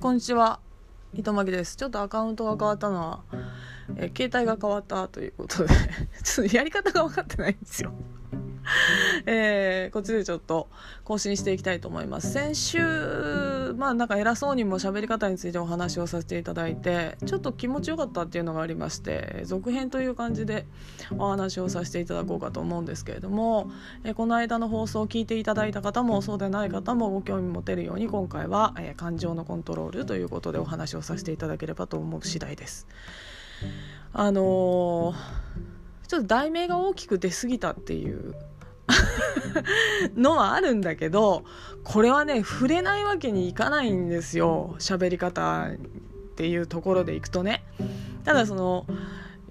こんにちは。糸巻です。ちょっとアカウントが変わったのは、え携帯が変わったということで ちょっとやり方が分かってないんですよ。えー、こっちでちょっと更新していきたいと思います。先週まあなんか偉そうにも喋り方についてお話をさせていただいてちょっと気持ちよかったっていうのがありまして続編という感じでお話をさせていただこうかと思うんですけれども、え、この間の放送を聞いていただいた方もそうでない方もご興味持てるように今回は、え、感情のコントロールということでお話をさせていただければと思う次第です。あのちょっと題名が大きく出過ぎたっていうのはあるんだけどこれはね触れないわけにいかないんですよ喋り方っていうところでいくとねただその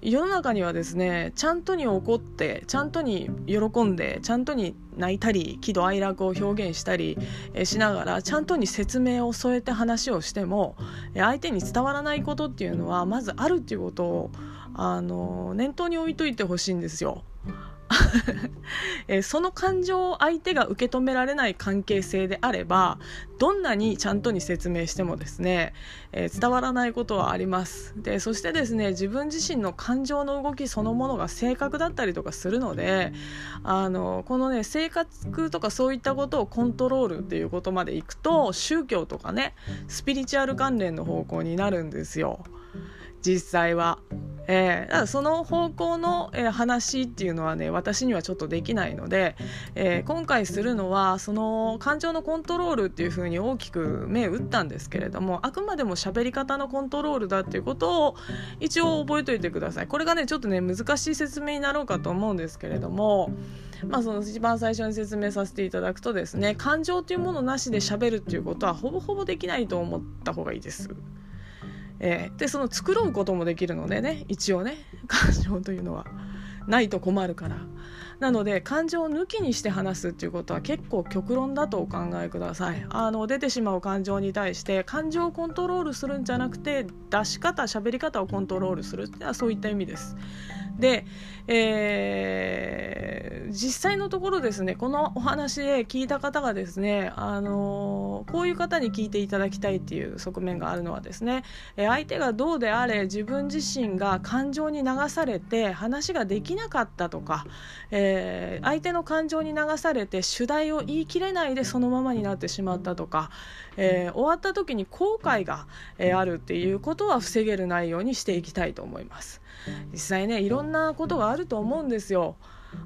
世の中にはですねちゃんとに怒ってちゃんとに喜んでちゃんとに泣いたり喜怒哀楽を表現したりしながらちゃんとに説明を添えて話をしても相手に伝わらないことっていうのはまずあるっていうことをあの念頭に置いといてほしいんですよ。えその感情を相手が受け止められない関係性であればどんなにちゃんとに説明してもですね、えー、伝わらないことはあります。でそしてですね自分自身の感情の動きそのものが正確だったりとかするのであのこのね性格とかそういったことをコントロールっていうことまでいくと宗教とかねスピリチュアル関連の方向になるんですよ。実際は。えー、だその方向の、えー、話っていうのはね私にはちょっとできないので、えー、今回するのはその感情のコントロールっていうふうに大きく目打ったんですけれどもあくまでも喋り方のコントロールだっていうことを一応覚えておいてくださいこれがねちょっとね難しい説明になろうかと思うんですけれどもまあ、その一番最初に説明させていただくとですね感情というものなしで喋るっていうことはほぼほぼできないと思った方がいいです。えー、でその繕うこともできるのでね一応ね 感情というのは。ないと困るから。なので感情を抜きにして話すっていうことは結構極論だとお考えください。あの出てしまう感情に対して感情をコントロールするんじゃなくて出し方喋り方をコントロールするっていうのはそういった意味です。で、えー、実際のところですねこのお話で聞いた方がですね、あのー、こういう方に聞いていただきたいっていう側面があるのはですね、え相手がどうであれ自分自身が感情に流されて話ができなかったとか、えー、相手の感情に流されて主題を言い切れないでそのままになってしまったとか、え終わった時に後悔が、えあるっていうことは防げる内容にしていきたいと思います。実際ねいろんなことがあると思うんですよ。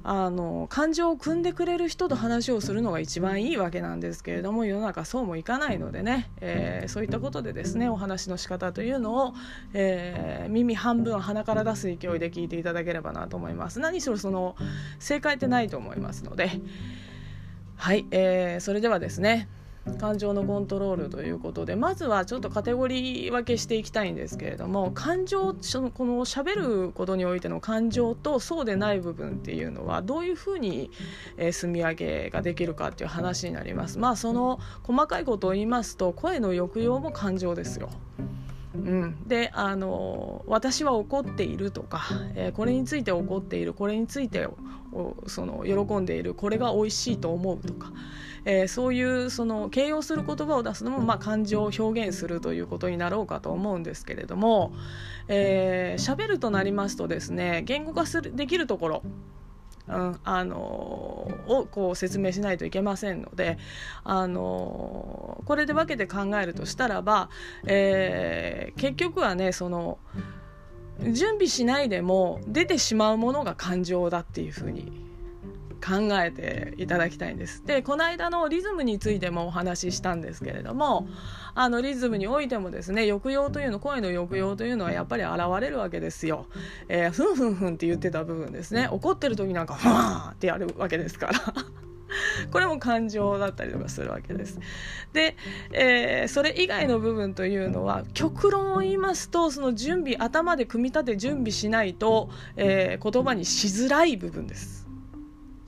あの感情を汲んでくれる人と話をするのが一番いいわけなんですけれども世の中そうもいかないのでね、えー、そういったことでですねお話の仕方というのを、えー、耳半分鼻から出す勢いで聞いていただければなと思います。何しろその正解ってないと思いますので。はい、えー、それではですね感情のコントロールということでまずはちょっとカテゴリー分けしていきたいんですけれども感情そのこの喋ることにおいての感情とそうでない部分っていうのはどういうふうに、えー、積み上げができるかっていう話になります。まあその細かいことを言いますと声の抑揚も感情ですよ。うん、であの私は怒っているとか、えー、これについて怒っているこれについてその喜んでいるこれが美味しいと思うとか、えー、そういうその形容する言葉を出すのも、まあ、感情を表現するということになろうかと思うんですけれども喋、えー、るとなりますとですね言語化するできるところうん、あのをこう説明しないといけませんので、あのこれで分けて考えるとしたらば、えー、結局はねその準備しないでも出てしまうものが感情だっていうふうに考えていただきたいんです。でこの間のリズムについてもお話ししたんですけれどもあのリズムにおいてもですね抑揚というの声の抑揚というのはやっぱり現れるわけですよ。えー、ふんふんふんって言ってた部分ですね怒ってる時なんかふわーってやるわけですから。これも感情だったりとかするわけです。で、えー、それ以外の部分というのは極論を言いますとその準備頭で組み立て準備しないと、えー、言葉にしづらい部分です。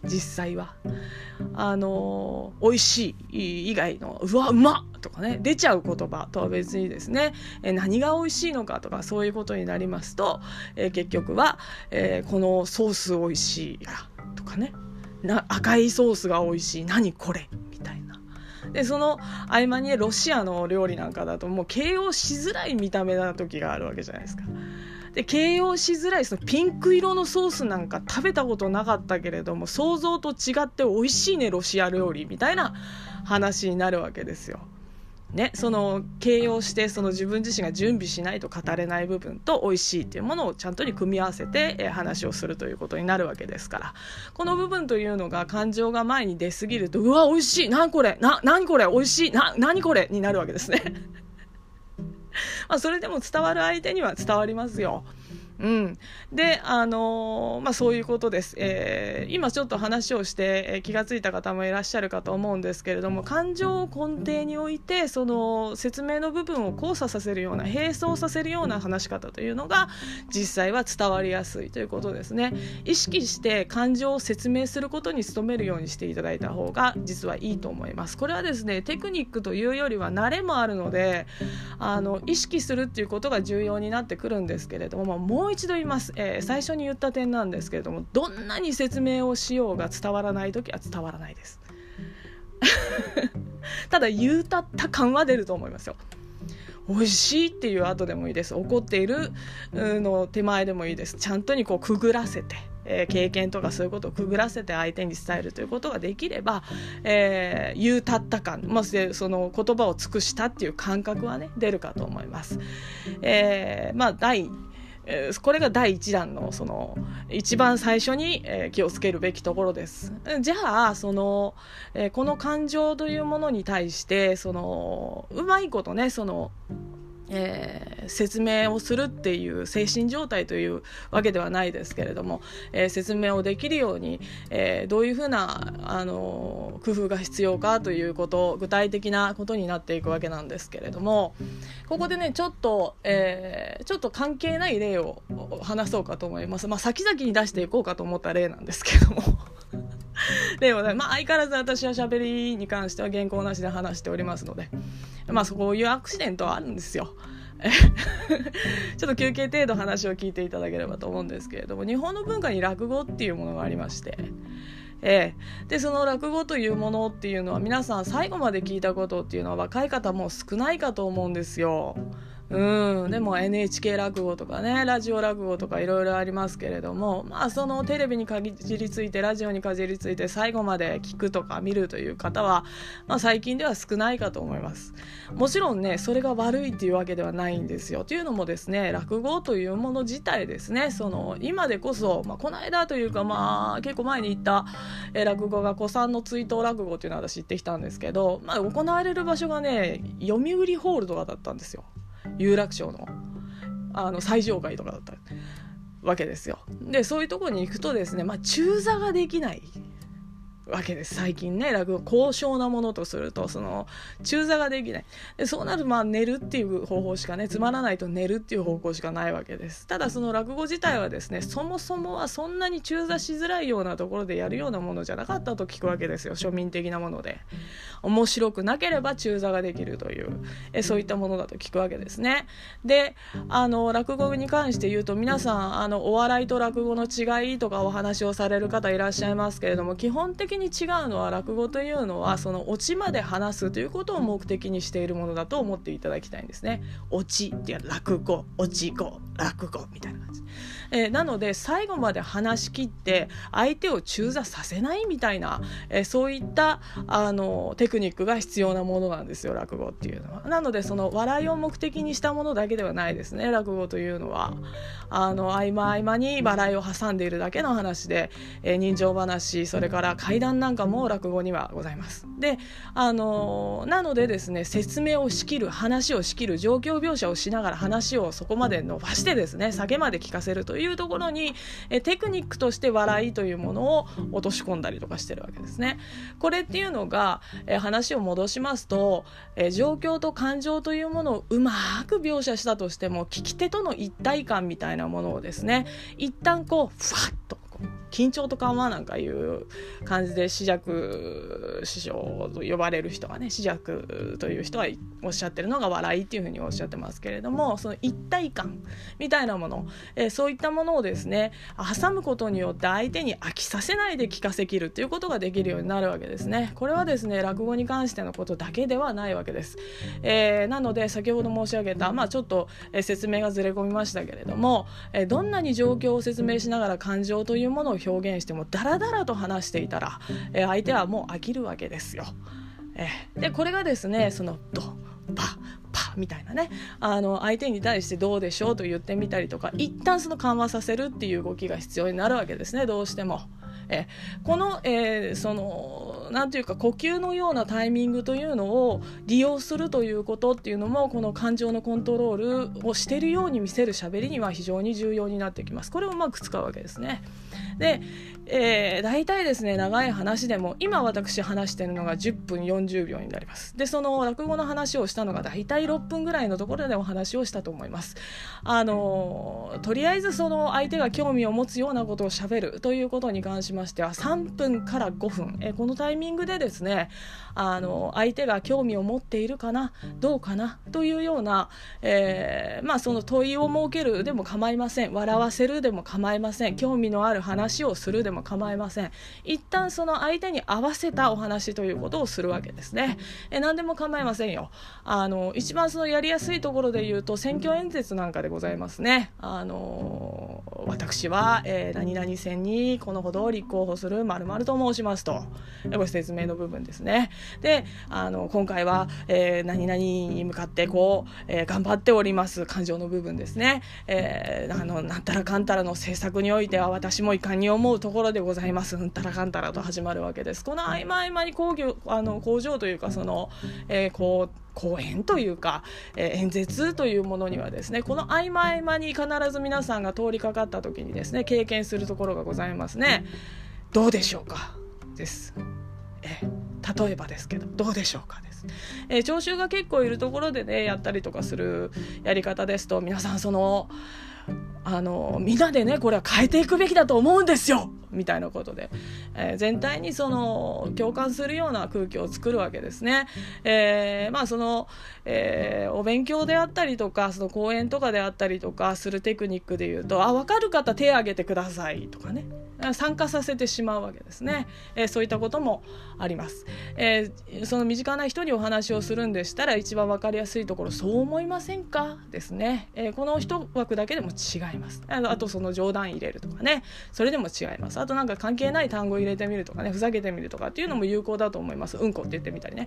実際はあの美味しい以外のうわうまっとかね出ちゃう言葉とは別にですねえ何が美味しいのかとかそういうことになりますと、え結局は、えー、このソース美味しいやとかねな赤いソースが美味しい何これみたいなでその合間に、ロシアの料理なんかだともう形容しづらい見た目な時があるわけじゃないですか。で形容しづらいそのピンク色のソースなんか食べたことなかったけれども想像と違って美味しいねロシア料理みたいな話になるわけですよ。ね、その形容してその自分自身が準備しないと語れない部分と美味しいっていうものをちゃんとに組み合わせて、話をするということになるわけですからこの部分というのが感情が前に出すぎるとうわ美味しい何これな何これ美味しいな何これになるわけですねまあそれでも伝わる相手には伝わりますよ。うん、で、あのー、まあ、そういうことです、えー、今ちょっと話をして、えー、気が付いた方もいらっしゃるかと思うんですけれども感情を根底に置いてその説明の部分を交差させるような並走させるような話し方というのが実際は伝わりやすいということですね。意識して感情を説明することに努めるようにしていただいた方が実はいいと思います。これはですねテクニックというよりは慣れもあるのであの意識するっていうことが重要になってくるんですけれどももうもう一度言います、えー、最初に言った点なんですけれどもどんなに説明をしようが伝わらない時は伝わらないです。ただ言うたった感は出ると思いますよ。美味しいっていう後でもいいです。怒っているの手前でもいいです。ちゃんとにこうくぐらせて、えー、経験とかそういうことをくぐらせて相手に伝えるということができれば、えー、言うたった感、まあ、その言葉を尽くしたっていう感覚はね出るかと思います。えー、まあ第えー、これが第一弾のその一番最初に、えー、気をつけるべきところです。じゃあその、えー、この感情というものに対してそのうまいことねそのえー、説明をするっていう精神状態というわけではないですけれども、えー、説明をできるように、えー、どういうふうな、あの工夫が必要かということ具体的なことになっていくわけなんですけれどもここでねちょっと、えちょっと関係ない例を話そうかと思います。まあ、先々に出していこうかと思った例なんですけども例をね、まあ、相変わらず私は喋りに関しては原稿なしで話しておりますので。まあそういうアクシデントはあるんですよ。ちょっと休憩程度話を聞いていただければと思うんですけれども日本の文化に落語っていうものがありまして、ええ、でその落語というものっていうのは皆さん最後まで聞いたことっていうのは若い方も少ないかと思うんですよ。うん、でも NHK 落語とかねラジオ落語とかいろいろありますけれどもまあそのテレビにかじりついてラジオにかじりついて最後まで聞くとか見るという方は、まあ、最近では少ないかと思います。もちろんねそれが悪いっていうわけではないんですよ。というのもですね落語というもの自体ですねその今でこそ、まあ、この間というかまあ結構前に行った、落語が古参の追悼落語っていうのは私行ってきたんですけど、まあ、行われる場所がね読売ホールとかだったんですよ。有楽町のあの最上階とかだったわけですよ。でそういうとこに行くとですね、まあ、中座ができないわけです。最近ね。落語高尚なものとするとその中座ができない。でそうなるとまあ寝るっていう方法しかねつまらないと寝るっていう方向しかないわけです。ただその落語自体はですねそもそもはそんなに中座しづらいようなところでやるようなものじゃなかったと聞くわけですよ。庶民的なもので。面白くなければ中座ができるという。えそういったものだと聞くわけですね。であの落語に関して言うと皆さんあのお笑いと落語の違いとかお話をされる方いらっしゃいますけれども基本的に違うのは落語というのはそのオチまで話すということを目的にしているものだと思っていただきたいんですね。オチっていう落語オチ語落語みたいな感じ。えー、なので最後まで話し切って相手を中座させないみたいな、えー、そういったあのテクニックが必要なものなんですよ落語っていうのは。なのでその笑いを目的にしたものだけではないですね落語というのは。あの合間合間に笑いを挟んでいるだけの話で、えー、人情話それから怪談なんかも落語にはございます。であのなのでですね説明をしきる話をしきる状況描写をしながら話をそこまで伸ばしてですね酒まで聞かせるというところにえテクニックとして笑いというものを落とし込んだりとかしてるわけですね。これっていうのがえ話を戻しますとえ状況と感情というものをうまく描写したとしても聞き手との一体感みたいなものをですね一旦こうふわっと緊張と緩和なんかいう感じで紫尺師匠と呼ばれる人がね紫尺という人がおっしゃってるのが笑いっていうふうにおっしゃってますけれどもその一体感みたいなもの、えー、そういったものをですね挟むことによって相手に飽きさせないで聞かせきるっていうことができるようになるわけですね。これはですね落語に関してのことだけではないわけです。えー、なので先ほど申し上げた、まあ、ちょっと、え説明がずれ込みましたけれども、えどんなに状況を説明しながら感情といううものを表現してもダラダラと話していたら、え相手はもう飽きるわけですよ。えでこれがですねそのドパパみたいなねあの相手に対してどうでしょうと言ってみたりとか一旦その緩和させるっていう動きが必要になるわけですねどうしても。えこの、えー、そのなんていうか呼吸のようなタイミングというのを利用するということっていうのもこの感情のコントロールをしているように見せる喋りには非常に重要になってきます。これをうまく使うわけですね。で、えー、大体ですね長い話でも今私話してるのが10分40秒になりますでその落語の話をしたのが大体6分ぐらいのところでお話をしたと思いますあのとりあえずその相手が興味を持つようなことをしゃべるということに関しまましては3分から5分、え、このタイミングでですねあの相手が興味を持っているかなどうかなというような、えー、まあその問いを設けるでも構いません。笑わせるでも構いません。興味のある話をするでも構いません。一旦その相手に合わせたお話ということをするわけですね、え、何でも構いませんよ。あの一番そのやりやすいところで言うと選挙演説なんかでございますね。あの私は、えー、何々選にこのほど立候補する〇〇と申しますと。ご説明の部分ですね。であの今回は、えー、何々に向かってこう、えー、頑張っております感情の部分ですね、えー、あのなんたらかんたらの政策においては私も遺憾に思うところでございます。うんたらかんたらと始まるわけです。この合間合間に工業あの工場というかその、えー、こう講演というか、えー、演説というものにはですねこの合間合間に必ず皆さんが通りかかった時にですね経験するところがございますね。どうでしょうか？です。え例えばですけどどうでしょうかです、え、聴衆が結構いるところでねやったりとかするやり方ですと皆さんそのあのみんなでねこれは変えていくべきだと思うんですよ。みたいなことで、えー、全体にその共感するような空気を作るわけですね。えー、まあその、えー、お勉強であったりとかその講演とかであったりとかするテクニックで言うとあ分かる方手挙げてくださいとかね。参加させてしまうわけですね、えー、そういったこともあります、えー、その身近な人にお話をするんでしたら一番分かりやすいところそう思いませんか？ですね、えー、この一枠だけでも違います。あとその冗談入れるとかね。それでも違います。あとなんか関係ない単語入れてみるとかねふざけてみるとかっていうのも有効だと思います。うんこって言ってみたりね。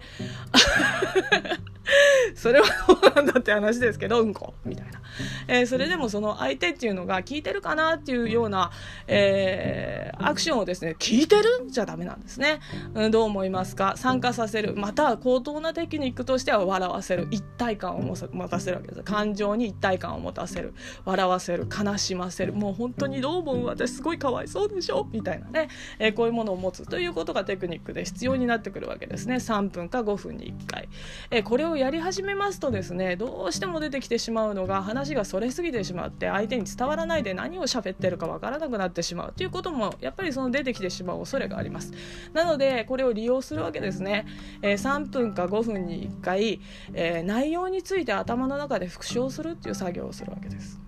それはどうなんだって話ですけどうんこ。みたいな、えー、それでもその相手っていうのが聞いてるかなっていうような、えー、アクションをですね聞いてるんじゃダメなんですね、うん、どう思いますか？参加させる。または高等なテクニックとしては笑わせる。一体感を持たせるわけです。感情に一体感を持たせる。笑わせる。悲しませる。もう本当にどう思う？私すごいかわいそうでしょ？みたいなね、えー、こういうものを持つということがテクニックで必要になってくるわけですね。3分か5分に1回、えー、これをややり始めますとですねどうしても出てきてしまうのが話がそれすぎてしまって相手に伝わらないで何を喋ってるかわからなくなってしまう。ということもやっぱりその出てきてしまう恐れがあります。なのでこれを利用するわけですね、えー、3分か5分に1回、えー、内容について頭の中で復唱するっていう作業をするわけです。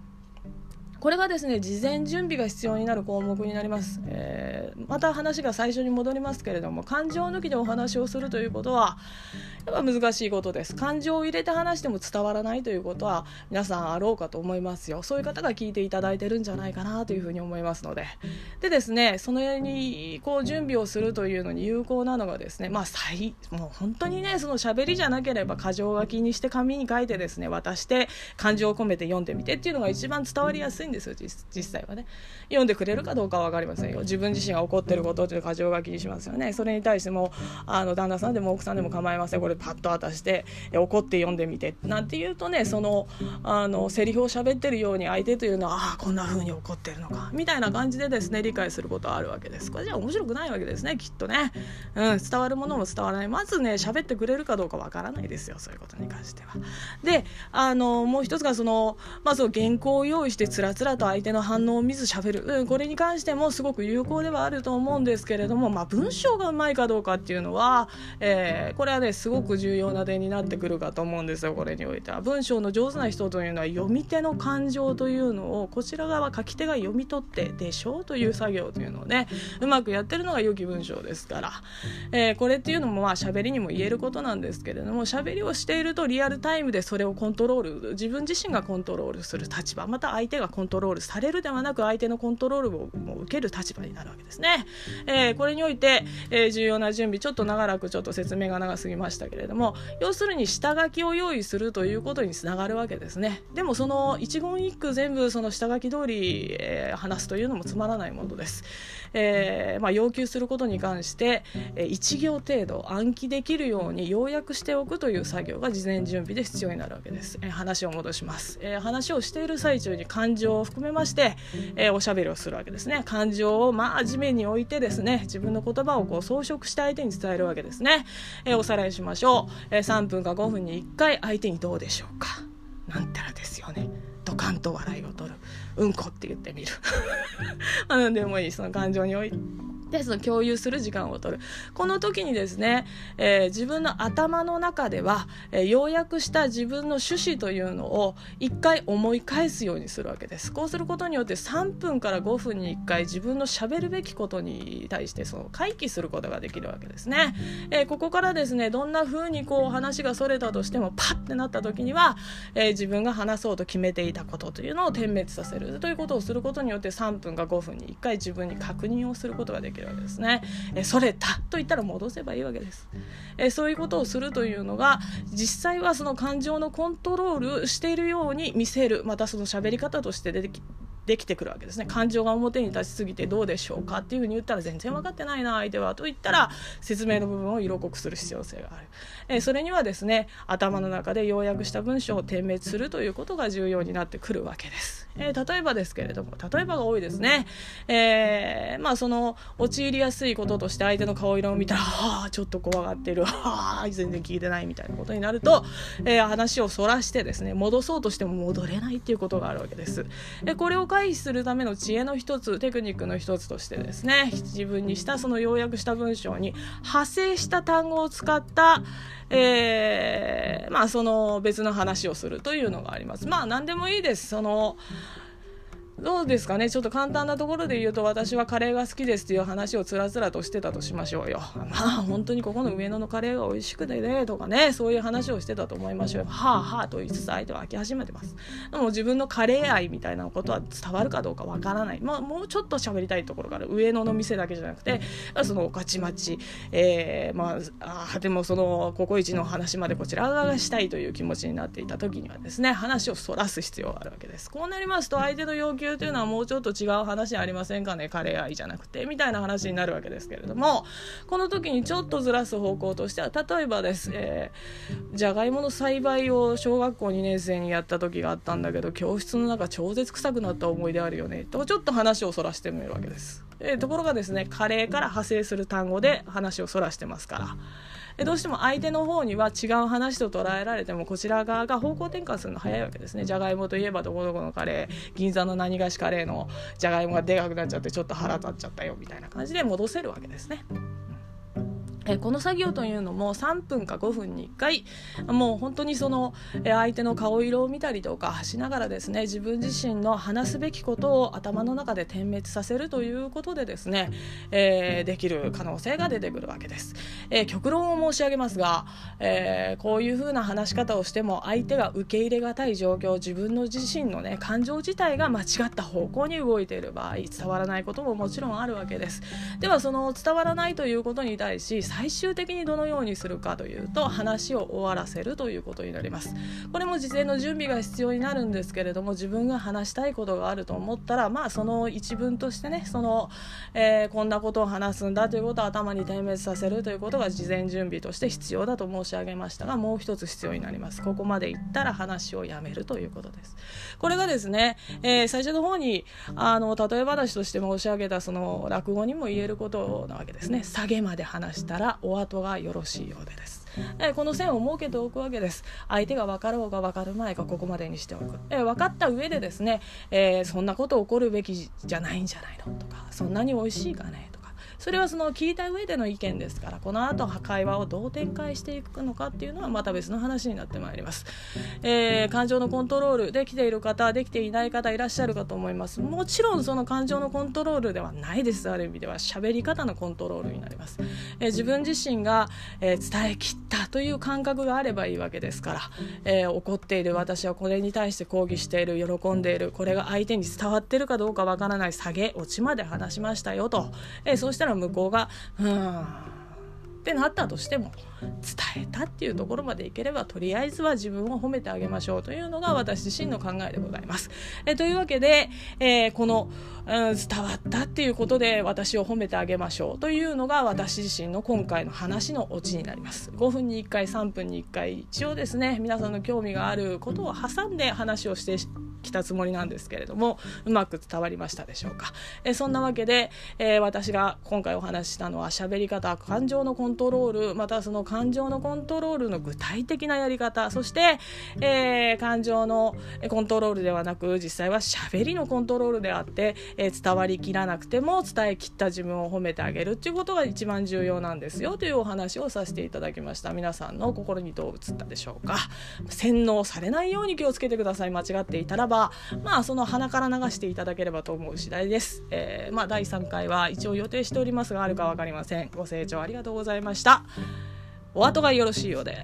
これがですね事前準備が必要になる項目になります、えー、また話が最初に戻りますけれども感情抜きでお話をするということはやっぱ難しいことです。感情を入れて話しても伝わらないということは皆さんあろうかと思いますよ。そういう方が聞いていただいてるんじゃないかなというふうに思いますので。でですねそのようにこう準備をするというのに有効なのがですねまあ最もう本当にねその喋りじゃなければ箇条書きにして紙に書いてですね渡して感情を込めて読んでみてっていうのが一番伝わりやすいんですよ実際はね。読んでくれるかどうかは分かりませんよ。自分自身が怒ってることっていう箇条書きにしますよね。それに対してもあの旦那さんでも奥さんでも構いません。これパッと渡して怒って読んでみて。なんて言うとねそのあのセリフを喋ってるように相手というのはああこんな風に怒ってるのか。みたいな感じでですね理解することはあるわけです。これじゃ面白くないわけですねきっとね、うん、伝わるものも伝わらない。まずね喋ってくれるかどうかわからないですよそういうことに関しては。であのもう一つがそのまず原稿を用意してつらつらと相手の反応を見ず喋る、うん、これに関してもすごく有効ではあると思うんですけれども、まあ、文章がうまいかどうかっていうのは、えー、これはねすごく重要な点になってくるかと思うんですよこれにおいては。文章の上手な人というのは読み手の感情というのをこちら側書き手が読み取ってでしょうという作業というのをねうまくやってるのが良き文章ですから、えー、これっていうのもまあ喋りにも言えることなんですけれども喋りをしているとリアルタイムでそれをコントロール自分自身がコントロールする立場また相手がコンントロールされるではなく相手のコントロールを受ける立場になるわけですね。えー、これにおいて、えー、重要な準備ちょっと長らくちょっと説明が長すぎましたけれども要するに下書きを用意するということにつながるわけですね。でもその一言一句全部その下書き通り、えー、話すというのもつまらないものです。えーまあ、要求することに関して、えー、1行程度暗記できるように要約しておくという作業が事前準備で必要になるわけです。えー、話を戻します、えー、話をしている最中に感情を含めまして、えー、おしゃべりをするわけですね。感情をまあ地面に置いてですね自分の言葉をこう装飾して相手に伝えるわけですね。えー、おさらいしましょう、えー、3分か5分に1回相手にどうでしょうかなんたらですよね。ドカンと笑いを取るうんこって言ってみる 何でもいいその感情においてでその共有する時間を取る。この時にですね、えー、自分の頭の中では、えー、要約した自分の趣旨というのを一回思い返すようにするわけです。こうすることによって3分から5分に1回自分のしゃべるべきことに対してその回帰することができるわけですね、えー、ここからですねどんな風にこう話がそれたとしてもパッてなった時には、え自分が話そうと決めていたことというのを点滅させる。ということをすることによって3分か5分に1回自分に確認をすることができる。きるわけですね。えそれたと言ったら戻せばいいわけです。えそういうことをするというのが実際はその感情のコントロールしているように見せるまたその喋り方として出てきできてくるわけですね。感情が表に立ちすぎてどうでしょうかっていうふうに言ったら全然分かってないな相手はと言ったら説明の部分を色濃くする必要性がある、えー、それにはですね頭の中で要約した文章を点滅するということが重要になってくるわけです、えー、例えばですけれども例えばが多いですね、えー、まあその陥りやすいこととして相手の顔色を見たらはあちょっと怖がってる。はあ全然聞いてないみたいなことになると、え話をそらしてですね戻そうとしても戻れないっていうことがあるわけです、えこれを回避するための知恵の一つテクニックの一つとしてですね自分にしたその要約した文章に派生した単語を使った、えー、まあその別の話をするというのがあります。まあ何でもいいです。そのどうですかね？ちょっと簡単なところで言うと私はカレーが好きですっていう話をつらつらとしてたとしましょうよ。まあ本当にここの上野のカレーが美味しくてねとかねそういう話をしてたと思いましょうよ。はあはあと言いつつ相手は飽き始めてます。でも自分のカレー愛みたいなことは伝わるかどうかわからない。まあもうちょっと喋りたいところがある。上野の店だけじゃなくてその御徒町、えー、まああでもそのココイチの話までこちら側がしたいという気持ちになっていた時にはですね話をそらす必要があるわけです。こうなりますと相手の要求というのはもうちょっと違う話ありませんかね？カレー愛じゃなくてみたいな話になるわけですけれどもこの時にちょっとずらす方向としては例えばです、えー、じゃがいもの栽培を小学校2年生にやった時があったんだけど教室の中超絶臭くなった思い出あるよねとちょっと話をそらしてみるわけです。えー、ところがですねカレーから派生する単語で話をそらしてますから。どうしても相手の方には違う話と捉えられてもこちら側が方向転換するの早いわけですねじゃがいもといえばどこどこのカレー銀座の何菓子カレーのじゃがいもがでかくなっちゃってちょっと腹立っちゃったよみたいな感じで戻せるわけですね。えこの作業というのも3分か5分に1回もう本当にその、え相手の顔色を見たりとかしながらですね自分自身の話すべきことを頭の中で点滅させるということでですね、えー、できる可能性が出てくるわけです、えー、極論を申し上げますが、えー、こういうふうな話し方をしても相手が受け入れがたい状況自分の自身のね感情自体が間違った方向に動いている場合伝わらないことももちろんあるわけです。ではその伝わらないということに対し最終的にどのようにするかというと話を終わらせるということになります。これも事前の準備が必要になるんですけれども自分が話したいことがあると思ったらまあその一文としてねその、えー、こんなことを話すんだということを頭に点滅させるということが事前準備として必要だと申し上げましたがもう一つ必要になります。ここまでいったら話をやめるということです。これがですね、えー、最初の方にあの例え話として申し上げたその落語にも言えることなわけですね。下げまで話したらがお後がよろしいようでです。えこの線を設けておくわけです。相手が分かろうが分かる前かここまでにしておく、え分かった上でですね、えー、そんなこと起こるべきじゃないんじゃないのとかそんなに美味しいかねそれはその聞いた上での意見ですからこの後会話をどう展開していくのかっていうのはまた別の話になってまいります、えー、感情のコントロールできている方できていない方いらっしゃるかと思います。もちろんその感情のコントロールではないです。ある意味では喋り方のコントロールになります、えー、自分自身が、えー、伝えきったという感覚があればいいわけですから、え怒っている私はこれに対して抗議している喜んでいるこれが相手に伝わってるかどうかわからない下げ落ちまで話しましたよと、えそうしたらら向こうが「うん」ってなったとしても。伝えたっていうところまでいければとりあえずは自分を褒めてあげましょうというのが私自身の考えでございます。えというわけで、えー、この、うん、伝わったっていうことで私を褒めてあげましょうというのが私自身の今回の話のオチになります。5分に1回3分に1回一応ですね皆さんの興味があることを挟んで話をしてきたつもりなんですけれどもうまく伝わりましたでしょうか。えそんなわけで、えー、私が今回お話ししたのは喋り方感情のコントロールまたその感情のコントロールの具体的なやり方そして、えー、感情のコントロールではなく実際は喋りのコントロールであって、えー、伝わりきらなくても伝えきった自分を褒めてあげるっていうことが一番重要なんですよというお話をさせていただきました。皆さんの心にどう映ったでしょうか。洗脳されないように気をつけてください。間違っていたらばまあその鼻から流していただければと思う次第です、えー、まあ第3回は一応予定しておりますがあるか分かりません。ご清聴ありがとうございました。お後がよろしいようで。